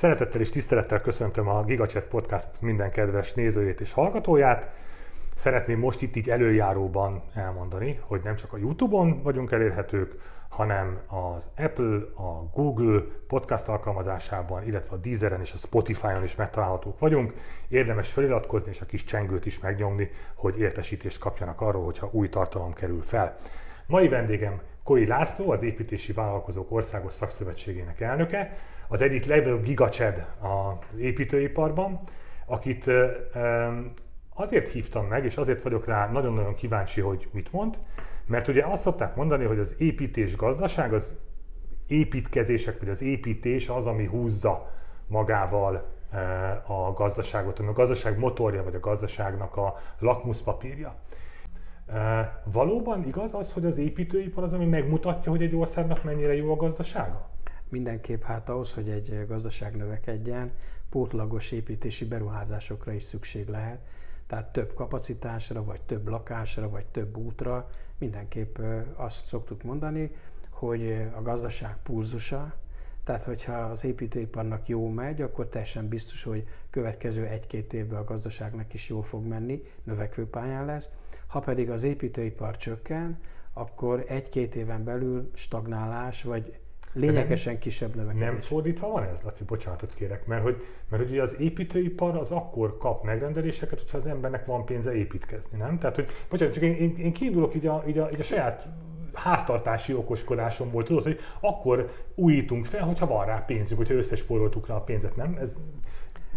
Szeretettel és tisztelettel köszöntöm a GigaChat Podcast minden kedves nézőjét és hallgatóját. Szeretném most itt így előjáróban elmondani, hogy nem csak a YouTube-on vagyunk elérhetők, hanem az Apple, a Google podcast alkalmazásában, illetve a Deezeren és a Spotify-on is megtalálhatók vagyunk. Érdemes feliratkozni és a kis csengőt is megnyomni, hogy értesítést kapjanak arról, hogyha új tartalom kerül fel. Mai vendégem Koi László, az Építési Vállalkozók Országos Szakszövetségének elnöke, az egyik legnagyobb gigacsed az építőiparban, akit azért hívtam meg, és azért vagyok rá nagyon-nagyon kíváncsi, hogy mit mond, mert ugye azt szokták mondani, hogy az építés gazdaság, az építkezések, vagy az építés az, ami húzza magával a gazdaságot, ami a gazdaság motorja, vagy a gazdaságnak a lakmuszpapírja. Valóban igaz az, hogy az építőipar az, ami megmutatja, hogy egy országnak mennyire jó a gazdasága? Mindenképp hát ahhoz, hogy egy gazdaság növekedjen, pótlagos építési beruházásokra is szükség lehet. Tehát több kapacitásra, vagy több lakásra, vagy több útra. Mindenképp azt szoktuk mondani, hogy a gazdaság pulzusa, tehát, hogyha az építőiparnak jó megy, akkor teljesen biztos, hogy következő egy-két évben a gazdaságnak is jól fog menni, növekvő pályán lesz. Ha pedig az építőipar csökken, akkor egy-két éven belül stagnálás, vagy lényegesen nem, kisebb növekedés. Nem fordítva van ez, Laci, bocsánatot kérek, mert hogy, mert hogy az építőipar az akkor kap megrendeléseket, hogyha az embernek van pénze építkezni, nem? Tehát, hogy, bocsánat, csak én, én, én kiindulok így a, így, a, így a saját háztartási okoskodásomból, tudod, hogy akkor újítunk fel, hogyha van rá pénzünk, hogyha összespóroltuk rá a pénzet, nem? Ez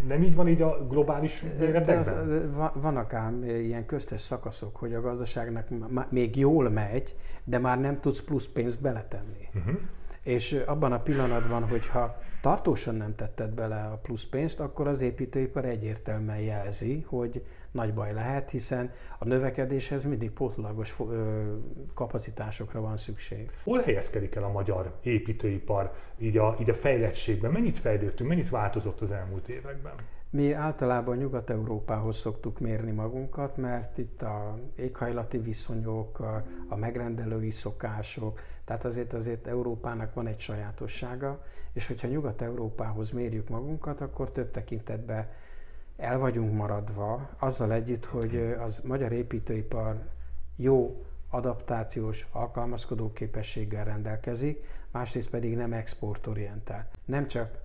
nem így van így a globális méretekben? Vannak ám ilyen köztes szakaszok, hogy a gazdaságnak még jól megy, de már nem tudsz plusz pénzt beletenni. Uh-huh. És abban a pillanatban, hogyha tartósan nem tetted bele a plusz pénzt, akkor az építőipar egyértelműen jelzi, hogy nagy baj lehet, hiszen a növekedéshez mindig pótlagos kapacitásokra van szükség. Hol helyezkedik el a magyar építőipar így a, így a fejlettségben? Mennyit fejlődtünk, mennyit változott az elmúlt években? Mi általában Nyugat-Európához szoktuk mérni magunkat, mert itt a éghajlati viszonyok, a, megrendelői szokások, tehát azért azért Európának van egy sajátossága, és hogyha Nyugat-Európához mérjük magunkat, akkor több tekintetben el vagyunk maradva, azzal együtt, hogy az magyar építőipar jó adaptációs, alkalmazkodó képességgel rendelkezik, másrészt pedig nem exportorientált. Nem csak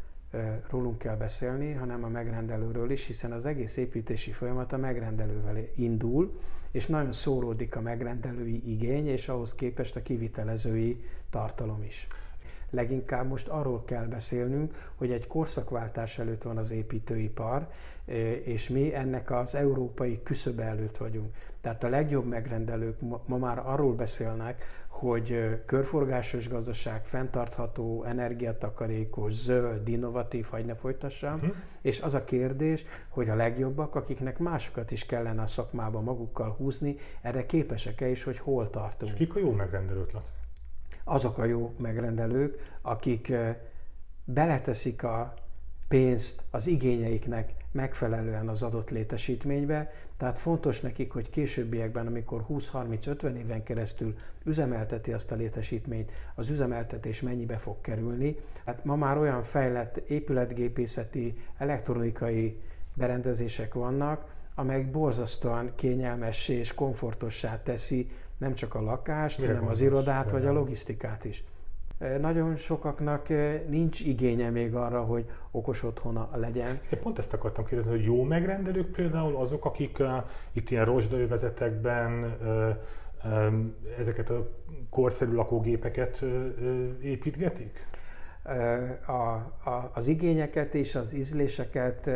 rólunk kell beszélni, hanem a megrendelőről is, hiszen az egész építési folyamat a megrendelővel indul, és nagyon szóródik a megrendelői igény, és ahhoz képest a kivitelezői tartalom is. Leginkább most arról kell beszélnünk, hogy egy korszakváltás előtt van az építőipar, és mi ennek az európai küszöbe előtt vagyunk. Tehát a legjobb megrendelők ma már arról beszélnek, hogy körforgásos gazdaság, fenntartható, energiatakarékos, zöld, innovatív, hagy ne folytassam, uh-huh. és az a kérdés, hogy a legjobbak, akiknek másokat is kellene a szakmába magukkal húzni, erre képesek-e is, hogy hol tartunk. És kik a jó megrendelők, Laci? Azok a jó megrendelők, akik beleteszik a pénzt az igényeiknek megfelelően az adott létesítménybe, tehát fontos nekik, hogy későbbiekben, amikor 20-30-50 éven keresztül üzemelteti azt a létesítményt, az üzemeltetés mennyibe fog kerülni. Hát ma már olyan fejlett épületgépészeti, elektronikai berendezések vannak, amelyek borzasztóan kényelmessé és komfortossá teszi nem csak a lakást, Mire hanem az irodát vagy a logisztikát is. Nagyon sokaknak nincs igénye még arra, hogy okos otthona legyen. Én pont ezt akartam kérdezni, hogy jó megrendelők például azok, akik uh, itt ilyen rozsdaövezetekben uh, um, ezeket a korszerű lakógépeket uh, építgetik? A, a, az igényeket és az ízléseket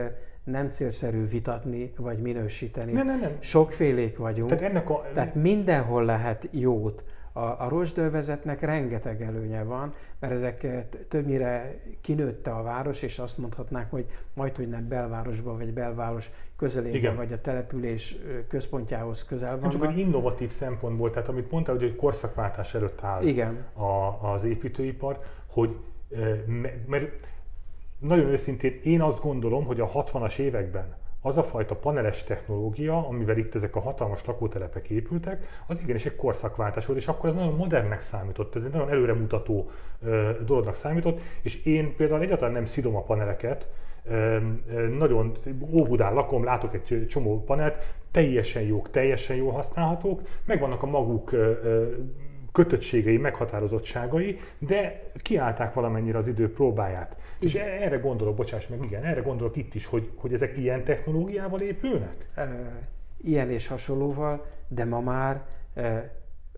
nem célszerű vitatni vagy minősíteni. Nem, nem, nem. Sokfélék vagyunk, tehát, ennek a... tehát mindenhol lehet jót a, a rozsdővezetnek rengeteg előnye van, mert ezek többnyire kinőtte a város, és azt mondhatnánk, hogy majd, hogy nem belvárosban, vagy belváros közelében, Igen. vagy a település központjához közel van. Csak egy innovatív szempontból, tehát amit mondtál, hogy egy korszakváltás előtt áll Igen. A, az építőipar, hogy mert nagyon őszintén én azt gondolom, hogy a 60-as években az a fajta paneles technológia, amivel itt ezek a hatalmas lakótelepek épültek, az igenis egy korszakváltás volt, és akkor ez nagyon modernnek számított, ez egy nagyon előremutató dolognak számított, és én például egyáltalán nem szidom a paneleket, nagyon Óbudán lakom, látok egy csomó panelt, teljesen jók, teljesen jól használhatók, megvannak a maguk kötöttségei, meghatározottságai, de kiállták valamennyire az idő próbáját. És erre gondolok, bocsáss meg, igen, erre gondolok itt is, hogy, hogy ezek ilyen technológiával épülnek? Ilyen és hasonlóval, de ma már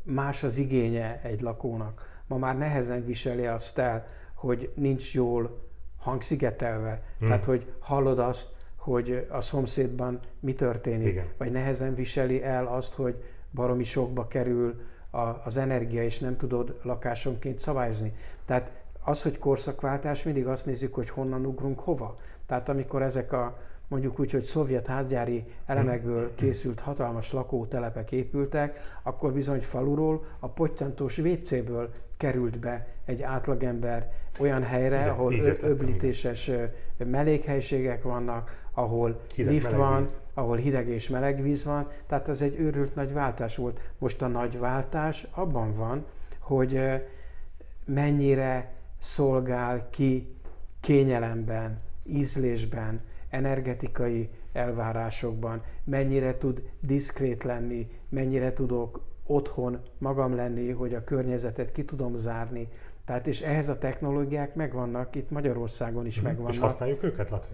más az igénye egy lakónak. Ma már nehezen viseli azt el, hogy nincs jól hangszigetelve. Hmm. Tehát, hogy hallod azt, hogy a szomszédban mi történik, Igen. vagy nehezen viseli el azt, hogy baromi sokba kerül a, az energia, és nem tudod lakásonként szabályozni. Tehát az, hogy korszakváltás, mindig azt nézzük, hogy honnan ugrunk hova. Tehát amikor ezek a mondjuk úgy, hogy szovjet házgyári elemekből hmm. készült hatalmas lakótelepek épültek, akkor bizony faluról a pottyantós WC-ből került be egy átlagember olyan helyre, igen, ahol igen, öblítéses igen. mellékhelységek vannak, ahol hideg, lift van, víz. ahol hideg és meleg víz van, tehát ez egy őrült nagy váltás volt. Most a nagy váltás abban van, hogy mennyire szolgál ki kényelemben, ízlésben, energetikai elvárásokban, mennyire tud diszkrét lenni, mennyire tudok otthon magam lenni, hogy a környezetet ki tudom zárni. Tehát és ehhez a technológiák megvannak, itt Magyarországon is hmm. megvannak. És használjuk őket, Laci?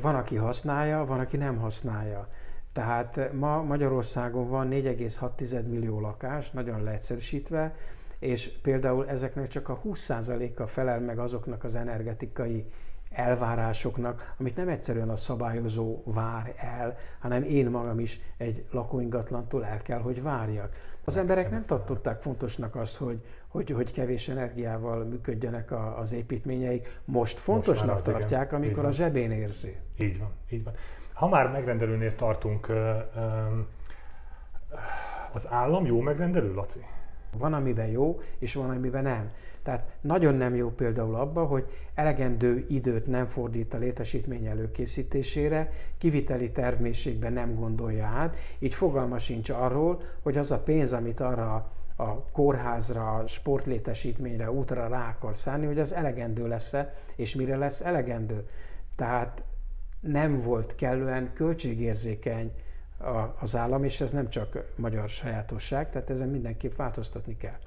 Van, aki használja, van, aki nem használja. Tehát ma Magyarországon van 4,6 millió lakás, nagyon leegyszerűsítve, és például ezeknek csak a 20%-a felel meg azoknak az energetikai elvárásoknak, amit nem egyszerűen a szabályozó vár el, hanem én magam is egy lakóingatlantól el kell, hogy várjak. Az emberek nem tartották fontosnak azt, hogy, hogy, hogy kevés energiával működjenek a, az építményeik. Most fontosnak Most tartják, igen. amikor a zsebén érzi. Így van, így van. Ha már megrendelőnél tartunk, az állam jó megrendelő, Laci? Van, amiben jó, és van, amiben nem. Tehát nagyon nem jó például abban, hogy elegendő időt nem fordít a létesítmény előkészítésére, kiviteli tervmészségben nem gondolja át, így fogalma sincs arról, hogy az a pénz, amit arra a kórházra, sportlétesítményre, útra rá akar szállni, hogy az elegendő lesz-e, és mire lesz elegendő. Tehát nem volt kellően költségérzékeny az állam, és ez nem csak magyar sajátosság, tehát ezen mindenképp változtatni kell.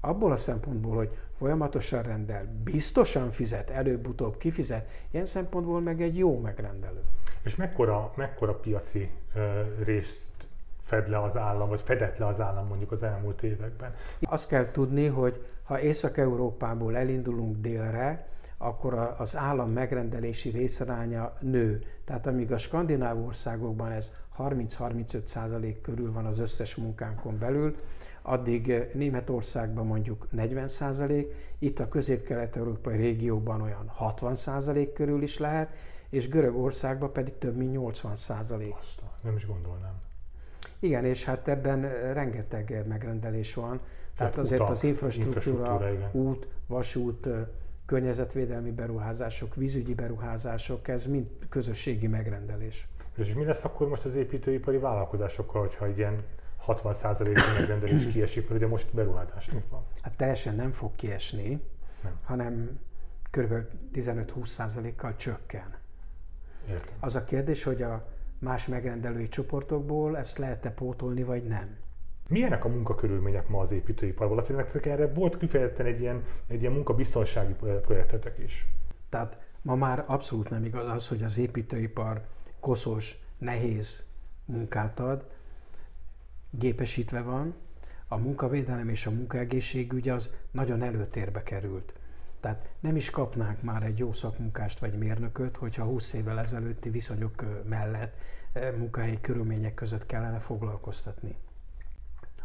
Abból a szempontból, hogy folyamatosan rendel, biztosan fizet, előbb-utóbb kifizet, ilyen szempontból meg egy jó megrendelő. És mekkora, mekkora piaci ö, részt fed le az állam, vagy fedett le az állam mondjuk az elmúlt években? Azt kell tudni, hogy ha Észak-Európából elindulunk délre, akkor az állam megrendelési részaránya nő. Tehát amíg a skandináv országokban ez 30-35 százalék körül van az összes munkánkon belül, addig eh, Németországban mondjuk 40 százalék, itt a közép-kelet-európai régióban olyan 60 százalék körül is lehet, és Görögországban pedig több mint 80 százalék. Nem is gondolnám. Igen, és hát ebben eh, rengeteg megrendelés van. Tehát hát azért utak, az infrastruktúra, infrastruktúra út, vasút, eh, környezetvédelmi beruházások, vízügyi beruházások, ez mind közösségi megrendelés. És mi lesz akkor most az építőipari vállalkozásokkal, hogyha ilyen 60%-os megrendelés kiesik, mert ugye most beruházások van? Hát teljesen nem fog kiesni, nem. hanem kb. 15-20%-kal csökken. Értem. Az a kérdés, hogy a más megrendelői csoportokból ezt lehet-e pótolni, vagy nem. Milyenek a munkakörülmények ma az építőiparban? Azt nektek erre volt kifejezetten egy ilyen, egy ilyen munkabiztonsági projektetek is. Tehát ma már abszolút nem igaz az, hogy az építőipar koszos, nehéz munkát ad, gépesítve van, a munkavédelem és a munkaegészségügy az nagyon előtérbe került. Tehát nem is kapnánk már egy jó szakmunkást vagy mérnököt, hogyha 20 évvel ezelőtti viszonyok mellett munkahelyi körülmények között kellene foglalkoztatni.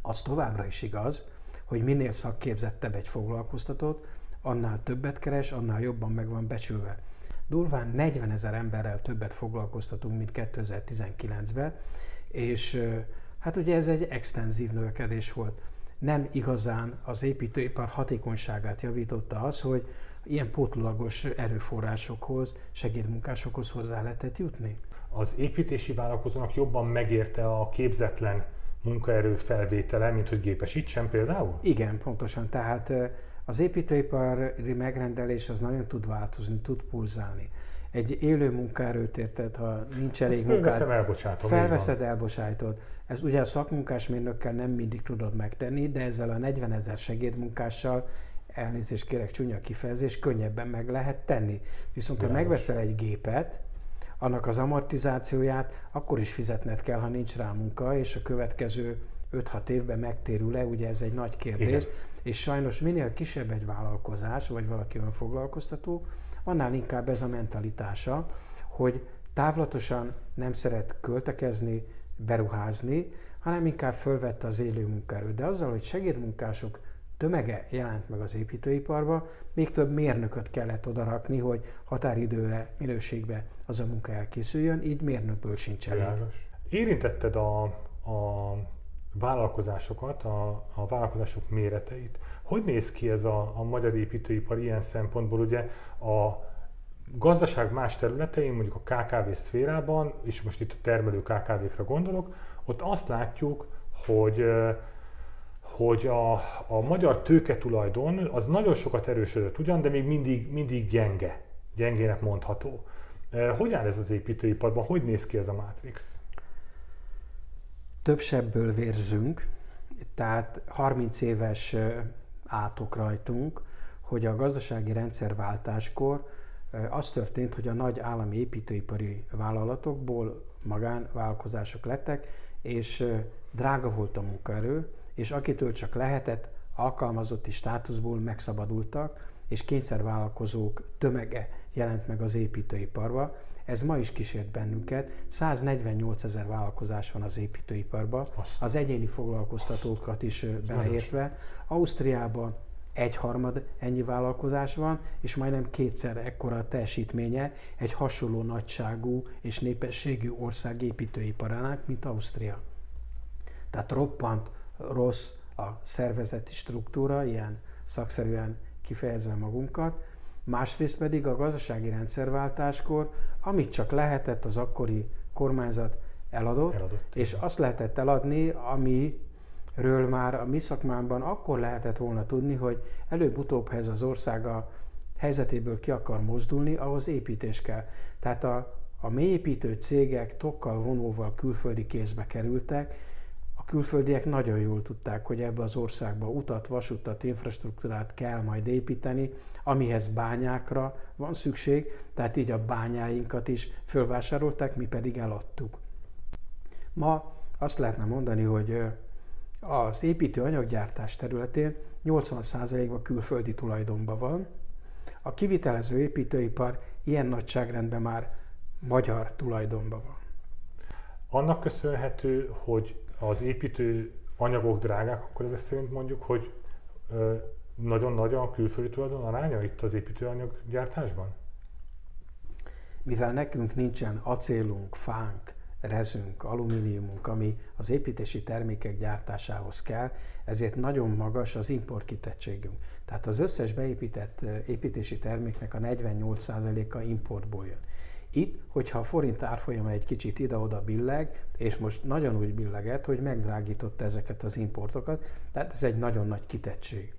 Az továbbra is igaz, hogy minél szakképzettebb egy foglalkoztatott, annál többet keres, annál jobban meg van becsülve. Durván 40 ezer emberrel többet foglalkoztatunk, mint 2019-ben, és hát ugye ez egy extenzív növekedés volt. Nem igazán az építőipar hatékonyságát javította az, hogy ilyen pótlulagos erőforrásokhoz, segédmunkásokhoz hozzá lehetett jutni. az építési vállalkozónak jobban megérte a képzetlen munkaerő felvétele, mint hogy gépesítsen például? Igen, pontosan. Tehát az építőipari megrendelés az nagyon tud változni, tud pulzálni. Egy élő munkaerőt érted, ha nincs elég munkád, elbocsátom, felveszed, elbocsátod. Ez ugye a szakmunkásmérnökkel nem mindig tudod megtenni, de ezzel a 40 ezer segédmunkással elnézést kérek csúnya kifejezés, könnyebben meg lehet tenni. Viszont ha megveszel egy gépet, annak az amortizációját akkor is fizetned kell, ha nincs rá munka, és a következő 5-6 évben megtérül-e, ugye ez egy nagy kérdés. Igen. És sajnos minél kisebb egy vállalkozás, vagy valaki önfoglalkoztató, annál inkább ez a mentalitása, hogy távlatosan nem szeret költekezni, beruházni, hanem inkább fölvette az élő munkaerőt. De azzal, hogy segédmunkások tömege jelent meg az építőiparba, még több mérnököt kellett odarakni, hogy határidőre, minőségbe az a munka elkészüljön, így mérnökből sincs elég. Érintetted a, a vállalkozásokat, a, a vállalkozások méreteit. Hogy néz ki ez a, a magyar építőipar ilyen szempontból? Ugye a gazdaság más területein, mondjuk a KKV szférában, és most itt a termelő KKV-kra gondolok, ott azt látjuk, hogy hogy a, a magyar tőketulajdon az nagyon sokat erősödött ugyan, de még mindig, mindig gyenge, gyengének mondható. Hogy áll ez az építőiparban? Hogy néz ki ez a Matrix? Több sebből vérzünk, tehát 30 éves átok rajtunk, hogy a gazdasági rendszerváltáskor az történt, hogy a nagy állami építőipari vállalatokból magánvállalkozások lettek, és drága volt a munkaerő, és akitől csak lehetett, alkalmazotti státuszból megszabadultak, és kényszervállalkozók tömege jelent meg az építőiparba. Ez ma is kísért bennünket. 148 ezer vállalkozás van az építőiparban, az egyéni foglalkoztatókat is beleértve. Ausztriában egyharmad ennyi vállalkozás van, és majdnem kétszer ekkora a teljesítménye egy hasonló nagyságú és népességű ország építőiparának, mint Ausztria. Tehát roppant rossz a szervezeti struktúra, ilyen szakszerűen kifejezve magunkat, másrészt pedig a gazdasági rendszerváltáskor, amit csak lehetett az akkori kormányzat eladott, eladott és azt lehetett eladni, amiről már a mi szakmámban akkor lehetett volna tudni, hogy előbb-utóbb ez az ország a helyzetéből ki akar mozdulni, ahhoz építés kell. Tehát a, a mélyépítő cégek tokkal vonóval külföldi kézbe kerültek, külföldiek nagyon jól tudták, hogy ebbe az országba utat, vasutat, infrastruktúrát kell majd építeni, amihez bányákra van szükség, tehát így a bányáinkat is fölvásárolták, mi pedig eladtuk. Ma azt lehetne mondani, hogy az építő anyaggyártás területén 80%-ban külföldi tulajdonban van. A kivitelező építőipar ilyen nagyságrendben már magyar tulajdonban van. Annak köszönhető, hogy az építő anyagok drágák, akkor ez szerint mondjuk, hogy nagyon nagy a külföldi tulajdon aránya itt az építőanyag gyártásban? Mivel nekünk nincsen acélunk, fánk, rezünk, alumíniumunk, ami az építési termékek gyártásához kell, ezért nagyon magas az import kitettségünk. Tehát az összes beépített építési terméknek a 48%-a importból jön. Itt, hogyha a forint árfolyama egy kicsit ide-oda billeg, és most nagyon úgy billeget, hogy megdrágította ezeket az importokat, tehát ez egy nagyon nagy kitettség.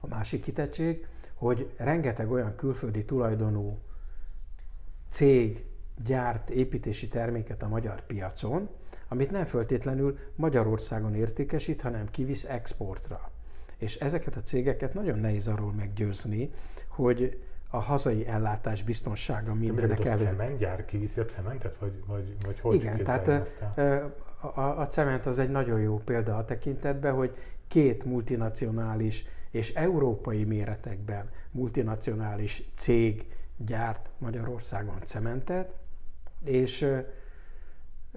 A másik kitettség, hogy rengeteg olyan külföldi tulajdonú cég gyárt építési terméket a magyar piacon, amit nem föltétlenül Magyarországon értékesít, hanem kivisz exportra. És ezeket a cégeket nagyon nehéz arról meggyőzni, hogy a hazai ellátás biztonsága mindenek előtt. A cementgyár kiviszi a cementet, vagy, vagy, vagy hogy Igen, tehát a, a, a cement az egy nagyon jó példa a tekintetben, hogy két multinacionális és európai méretekben multinacionális cég gyárt Magyarországon cementet, és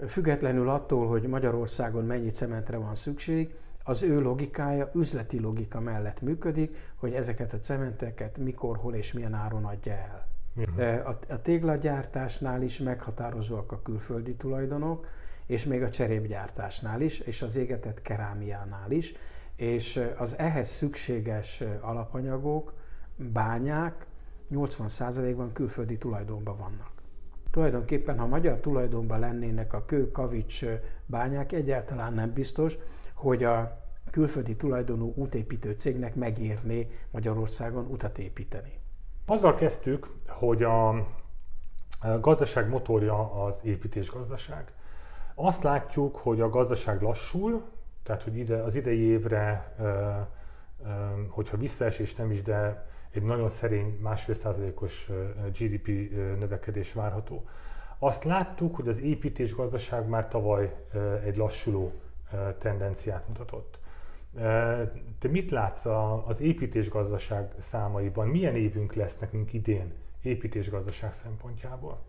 függetlenül attól, hogy Magyarországon mennyi cementre van szükség, az ő logikája üzleti logika mellett működik, hogy ezeket a cementeket mikor, hol és milyen áron adja el. Uh-huh. A, téglagyártásnál is meghatározóak a külföldi tulajdonok, és még a cserépgyártásnál is, és az égetett kerámiánál is, és az ehhez szükséges alapanyagok, bányák 80%-ban külföldi tulajdonban vannak. tulajdonképpen, ha magyar tulajdonban lennének a kő-kavics bányák, egyáltalán nem biztos, hogy a külföldi tulajdonú útépítő cégnek megérné Magyarországon utat építeni. Azzal kezdtük, hogy a gazdaság motorja az építésgazdaság. Azt látjuk, hogy a gazdaság lassul, tehát hogy ide, az idei évre, hogyha visszaesés nem is, de egy nagyon szerény másfél százalékos GDP növekedés várható. Azt láttuk, hogy az építésgazdaság már tavaly egy lassuló tendenciát mutatott. Te mit látsz az építésgazdaság számaiban? Milyen évünk lesz nekünk idén építésgazdaság szempontjából?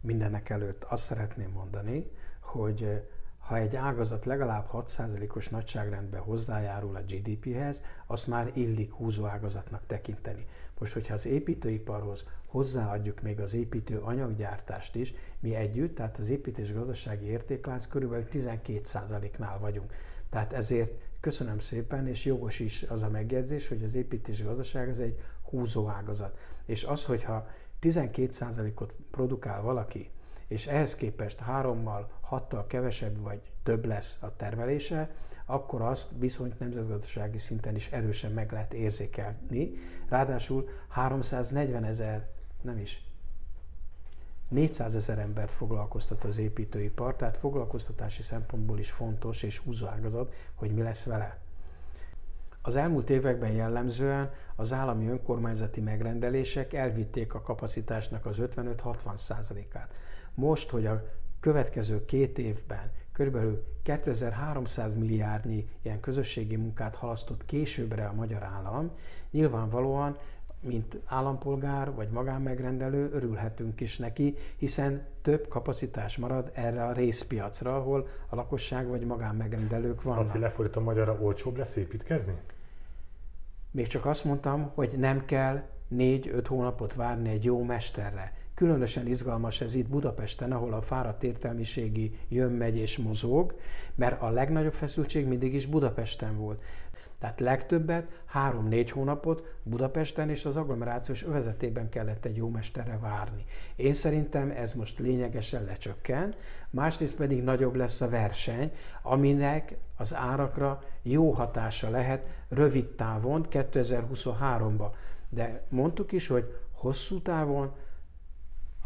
Mindenek előtt azt szeretném mondani, hogy ha egy ágazat legalább 6%-os nagyságrendben hozzájárul a GDP-hez, azt már illik húzó ágazatnak tekinteni. Most, hogyha az építőiparhoz hozzáadjuk még az építő anyaggyártást is, mi együtt, tehát az építés gazdasági értéklánc körülbelül 12%-nál vagyunk. Tehát ezért köszönöm szépen, és jogos is az a megjegyzés, hogy az építés gazdaság az egy húzó ágazat. És az, hogyha 12%-ot produkál valaki, és ehhez képest hárommal, hattal kevesebb vagy több lesz a termelése, akkor azt viszont nemzetgazdasági szinten is erősen meg lehet érzékelni. Ráadásul 340 ezer, nem is, 400 ezer embert foglalkoztat az építőipar, tehát foglalkoztatási szempontból is fontos és húzóágazat, hogy mi lesz vele. Az elmúlt években jellemzően az állami önkormányzati megrendelések elvitték a kapacitásnak az 55-60 százalékát. Most, hogy a következő két évben körülbelül 2300 milliárdnyi ilyen közösségi munkát halasztott későbbre a magyar állam, nyilvánvalóan mint állampolgár vagy magánmegrendelő örülhetünk is neki, hiszen több kapacitás marad erre a részpiacra, ahol a lakosság vagy magánmegrendelők vannak. Laci, lefordítom magyarra, olcsóbb lesz építkezni? Még csak azt mondtam, hogy nem kell négy-öt hónapot várni egy jó mesterre. Különösen izgalmas ez itt Budapesten, ahol a fáradt értelmiségi jön, megy és mozog, mert a legnagyobb feszültség mindig is Budapesten volt. Tehát legtöbbet, három-négy hónapot Budapesten és az agglomerációs övezetében kellett egy jó mesterre várni. Én szerintem ez most lényegesen lecsökken, másrészt pedig nagyobb lesz a verseny, aminek az árakra jó hatása lehet rövid távon 2023-ba. De mondtuk is, hogy hosszú távon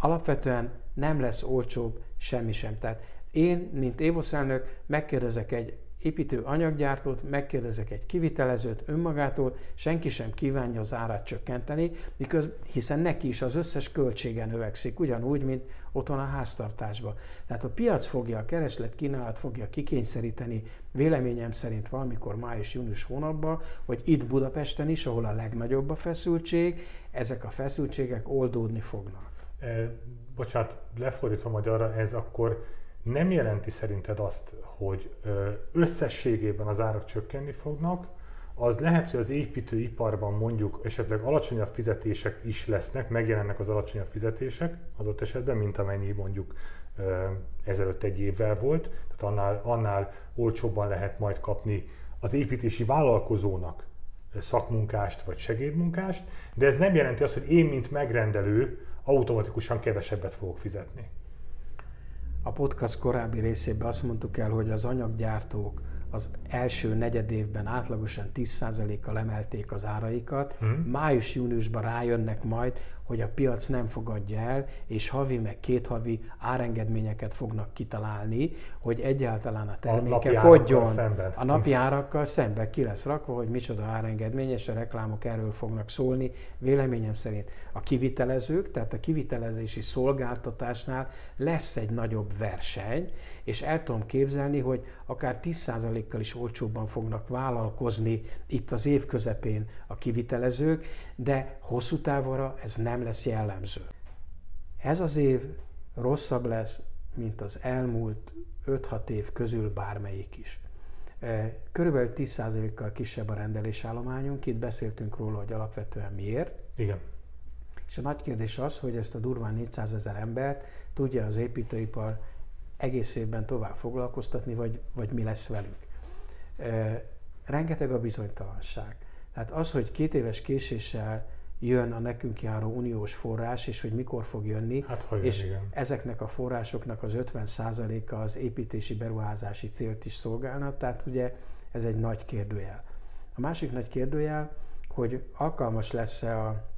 alapvetően nem lesz olcsóbb semmi sem. Tehát én, mint Évosz elnök, megkérdezek egy építő anyaggyártót, megkérdezek egy kivitelezőt önmagától, senki sem kívánja az árát csökkenteni, miközben, hiszen neki is az összes költsége növekszik, ugyanúgy, mint otthon a háztartásban. Tehát a piac fogja, a kereslet kínálat fogja kikényszeríteni, véleményem szerint valamikor május-június hónapban, hogy itt Budapesten is, ahol a legnagyobb a feszültség, ezek a feszültségek oldódni fognak. E, bocsánat, lefordítva magyarra, ez akkor nem jelenti szerinted azt, hogy összességében az árak csökkenni fognak, az lehet, hogy az építőiparban mondjuk esetleg alacsonyabb fizetések is lesznek, megjelennek az alacsonyabb fizetések adott esetben, mint amennyi mondjuk ezelőtt egy évvel volt, tehát annál, annál olcsóbban lehet majd kapni az építési vállalkozónak szakmunkást vagy segédmunkást, de ez nem jelenti azt, hogy én, mint megrendelő, automatikusan kevesebbet fogok fizetni. A podcast korábbi részében azt mondtuk el, hogy az anyaggyártók az első negyed évben átlagosan 10%-kal emelték az áraikat. Hmm. Május-júniusban rájönnek majd, hogy a piac nem fogadja el, és havi meg két havi árengedményeket fognak kitalálni, hogy egyáltalán a terméke a fogjon. Szemben. A napi árakkal szemben ki lesz rakva, hogy micsoda árengedmény, és a reklámok erről fognak szólni. Véleményem szerint a kivitelezők, tehát a kivitelezési szolgáltatásnál lesz egy nagyobb verseny, és el tudom képzelni, hogy akár 10%-kal is olcsóbban fognak vállalkozni itt az év közepén a kivitelezők, de hosszú távra ez nem lesz jellemző. Ez az év rosszabb lesz, mint az elmúlt 5-6 év közül bármelyik is. E, körülbelül 10%-kal kisebb a rendelésállományunk, itt beszéltünk róla, hogy alapvetően miért. Igen. És a nagy kérdés az, hogy ezt a durván 400 ezer embert tudja az építőipar egész évben tovább foglalkoztatni, vagy, vagy mi lesz velük. E, rengeteg a bizonytalanság. Tehát az, hogy két éves késéssel jön a nekünk járó uniós forrás, és hogy mikor fog jönni, hát, hogy és igen. ezeknek a forrásoknak az 50%-a az építési beruházási célt is szolgálna, tehát ugye ez egy nagy kérdőjel. A másik nagy kérdőjel, hogy alkalmas lesz-e a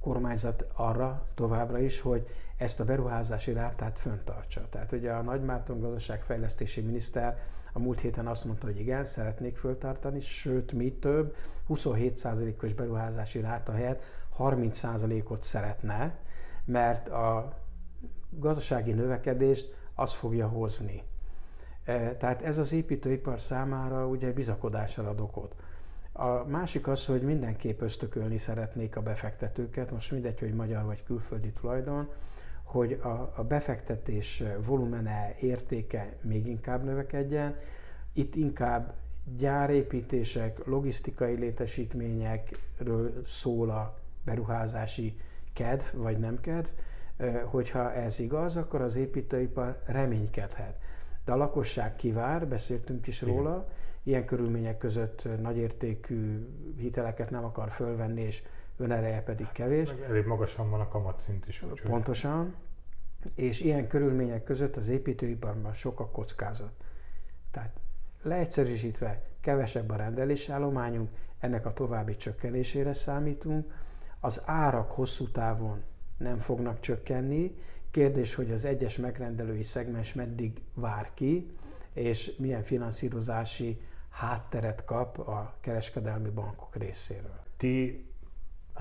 kormányzat arra továbbra is, hogy ezt a beruházási rátát föntartsa. Tehát ugye a Nagymárton gazdaságfejlesztési miniszter a múlt héten azt mondta, hogy igen, szeretnék föltartani, sőt, mi több, 27%-os beruházási ráta helyett 30%-ot szeretne, mert a gazdasági növekedést az fogja hozni. E, tehát ez az építőipar számára ugye bizakodásra ad okot. A másik az, hogy mindenképp ösztökölni szeretnék a befektetőket, most mindegy, hogy magyar vagy külföldi tulajdon, hogy a, a befektetés volumene, értéke még inkább növekedjen. Itt inkább gyárépítések, logisztikai létesítményekről szól a beruházási kedv, vagy nem kedv. Hogyha ez igaz, akkor az építőipar reménykedhet. De a lakosság kivár, beszéltünk is Igen. róla, ilyen körülmények között nagyértékű hiteleket nem akar fölvenni, és önereje pedig kevés. Meg elég magasan van a kamatszint is. Úgy, Pontosan. És ilyen körülmények között az építőiparban sok a kockázat. Tehát leegyszerűsítve kevesebb a rendelésállományunk, ennek a további csökkenésére számítunk. Az árak hosszú távon nem fognak csökkenni. Kérdés, hogy az egyes megrendelői szegmens meddig vár ki, és milyen finanszírozási hátteret kap a kereskedelmi bankok részéről. Ti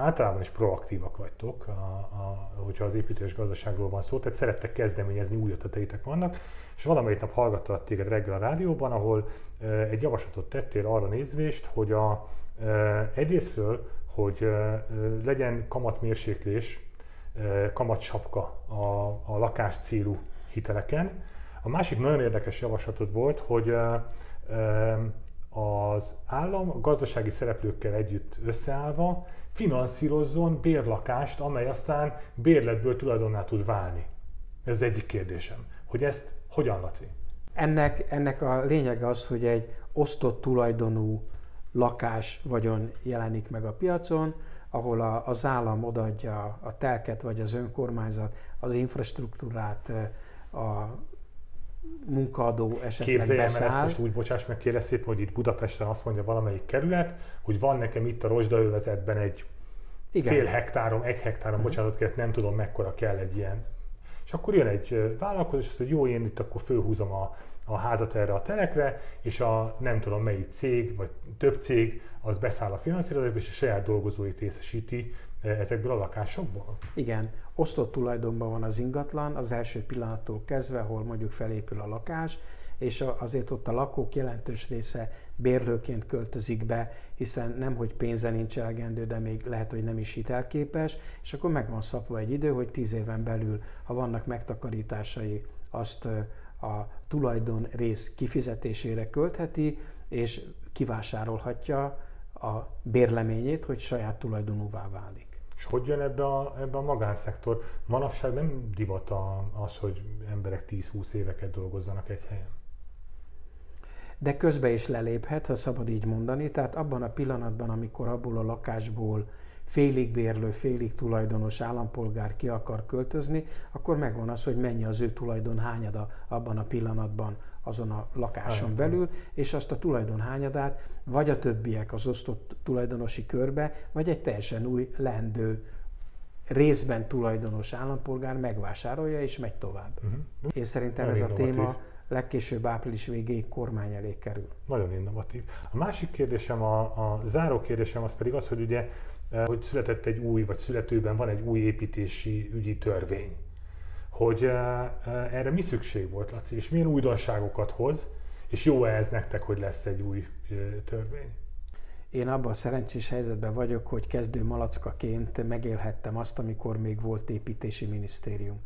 általában is proaktívak vagytok, a, a, hogyha az építés gazdaságról van szó, tehát szerettek kezdeményezni, új ötleteitek vannak, és valamelyik nap hallgattalak téged reggel a rádióban, ahol e, egy javaslatot tettél arra nézvést, hogy a, e, egyrésztről, hogy e, legyen kamatmérséklés, e, kamatsapka a, a lakás célú hiteleken. A másik nagyon érdekes javaslatod volt, hogy e, az állam gazdasági szereplőkkel együtt összeállva finanszírozzon bérlakást, amely aztán bérletből tulajdonná tud válni. Ez az egyik kérdésem. Hogy ezt hogyan, Laci? Ennek, ennek a lényeg az, hogy egy osztott tulajdonú lakás vagyon jelenik meg a piacon, ahol a, az állam odaadja a telket, vagy az önkormányzat az infrastruktúrát, a munkaadó esetleg Képzeljem beszáll. el ezt most úgy, bocsáss meg, kérlek szépen, hogy itt Budapesten azt mondja valamelyik kerület, hogy van nekem itt a rozsdaövezetben egy Igen. fél hektárom, egy hektárom, uh-huh. bocsánatot kérek, nem tudom mekkora kell egy ilyen. És akkor jön egy vállalkozás, hogy jó, én itt akkor fölhúzom a, a házat erre a telekre, és a nem tudom melyik cég, vagy több cég, az beszáll a finanszírozásba, és a saját dolgozóit részesíti ezekből a lakásokból? Igen, osztott tulajdonban van az ingatlan az első pillanattól kezdve, ahol mondjuk felépül a lakás, és azért ott a lakók jelentős része bérlőként költözik be, hiszen nem, hogy pénze nincs elegendő, de még lehet, hogy nem is hitelképes, és akkor meg van szapva egy idő, hogy tíz éven belül, ha vannak megtakarításai, azt a tulajdon rész kifizetésére költheti, és kivásárolhatja a bérleményét, hogy saját tulajdonúvá válik. És hogy jön ebbe a, ebbe a magánszektor? Manapság nem divat az, hogy emberek 10-20 éveket dolgozzanak egy helyen. De közbe is leléphet, ha szabad így mondani. Tehát abban a pillanatban, amikor abból a lakásból félig bérlő, félig tulajdonos állampolgár ki akar költözni, akkor megvan az, hogy mennyi az ő tulajdon hányada abban a pillanatban azon a lakáson belül, és azt a tulajdon hányadát vagy a többiek az osztott tulajdonosi körbe, vagy egy teljesen új lendő részben tulajdonos állampolgár megvásárolja és megy tovább. Uh-huh. Én szerintem Nagyon ez a téma legkésőbb április végéig kormány elé kerül. Nagyon innovatív. A másik kérdésem, a, a záró kérdésem az pedig az, hogy ugye, eh, hogy született egy új, vagy születőben van egy új építési ügyi törvény hogy erre mi szükség volt, Laci, és milyen újdonságokat hoz, és jó ez nektek, hogy lesz egy új törvény? Én abban a szerencsés helyzetben vagyok, hogy kezdő malackaként megélhettem azt, amikor még volt építési minisztérium.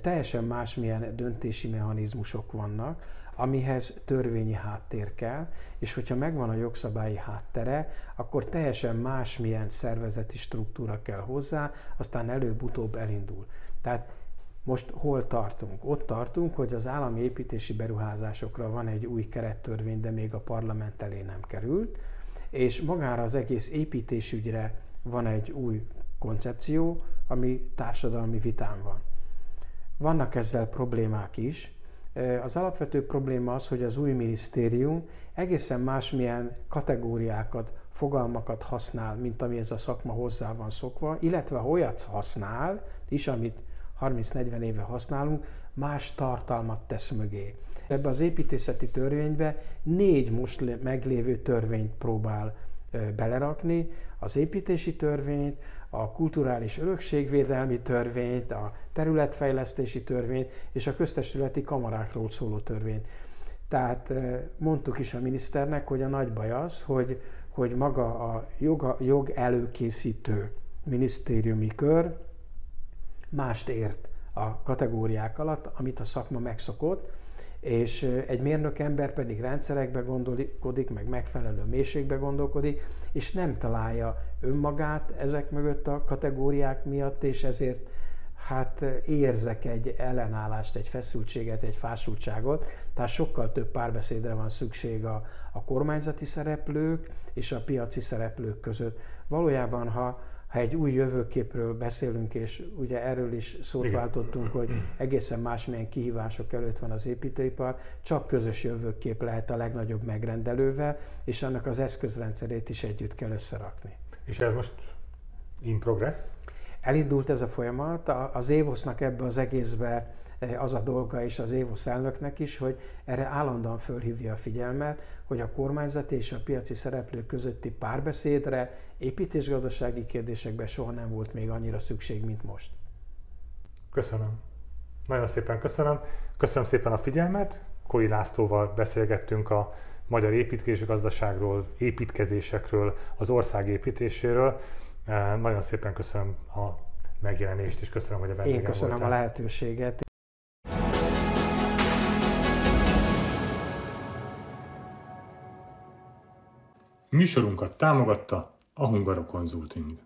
Teljesen másmilyen döntési mechanizmusok vannak, amihez törvényi háttér kell, és hogyha megvan a jogszabályi háttere, akkor teljesen másmilyen szervezeti struktúra kell hozzá, aztán előbb-utóbb elindul. Tehát most hol tartunk? Ott tartunk, hogy az állami építési beruházásokra van egy új kerettörvény, de még a parlament elé nem került, és magára az egész építésügyre van egy új koncepció, ami társadalmi vitán van. Vannak ezzel problémák is. Az alapvető probléma az, hogy az új minisztérium egészen másmilyen kategóriákat, fogalmakat használ, mint ami ez a szakma hozzá van szokva, illetve olyat használ is, amit 30-40 éve használunk, más tartalmat tesz mögé. Ebbe az építészeti törvénybe négy most meglévő törvényt próbál belerakni, az építési törvényt, a kulturális örökségvédelmi törvényt, a területfejlesztési törvényt és a köztestületi kamarákról szóló törvényt. Tehát mondtuk is a miniszternek, hogy a nagy baj az, hogy, hogy maga a jog, jog előkészítő minisztériumi kör mást ért a kategóriák alatt, amit a szakma megszokott, és egy mérnök ember pedig rendszerekbe gondolkodik, meg megfelelő mélységbe gondolkodik, és nem találja önmagát ezek mögött a kategóriák miatt, és ezért hát érzek egy ellenállást, egy feszültséget, egy fásultságot, tehát sokkal több párbeszédre van szükség a, a kormányzati szereplők és a piaci szereplők között. Valójában, ha, ha egy új jövőképről beszélünk, és ugye erről is szót Igen. váltottunk, hogy egészen másmilyen kihívások előtt van az építőipar, csak közös jövőkép lehet a legnagyobb megrendelővel, és annak az eszközrendszerét is együtt kell összerakni. És ez most in progress? Elindult ez a folyamat, az Évosznak ebbe az egészbe e, az a dolga és az Évosz elnöknek is, hogy erre állandóan fölhívja a figyelmet, hogy a kormányzati és a piaci szereplők közötti párbeszédre, építésgazdasági kérdésekben soha nem volt még annyira szükség, mint most. Köszönöm. Nagyon szépen köszönöm. Köszönöm szépen a figyelmet. Koi Lászlóval beszélgettünk a magyar építésgazdaságról, építkezésekről, az ország építéséről. Nagyon szépen köszönöm a megjelenést, és köszönöm, hogy a vendégem Én köszönöm voltál. a lehetőséget. Műsorunkat támogatta a Hungaro Consulting.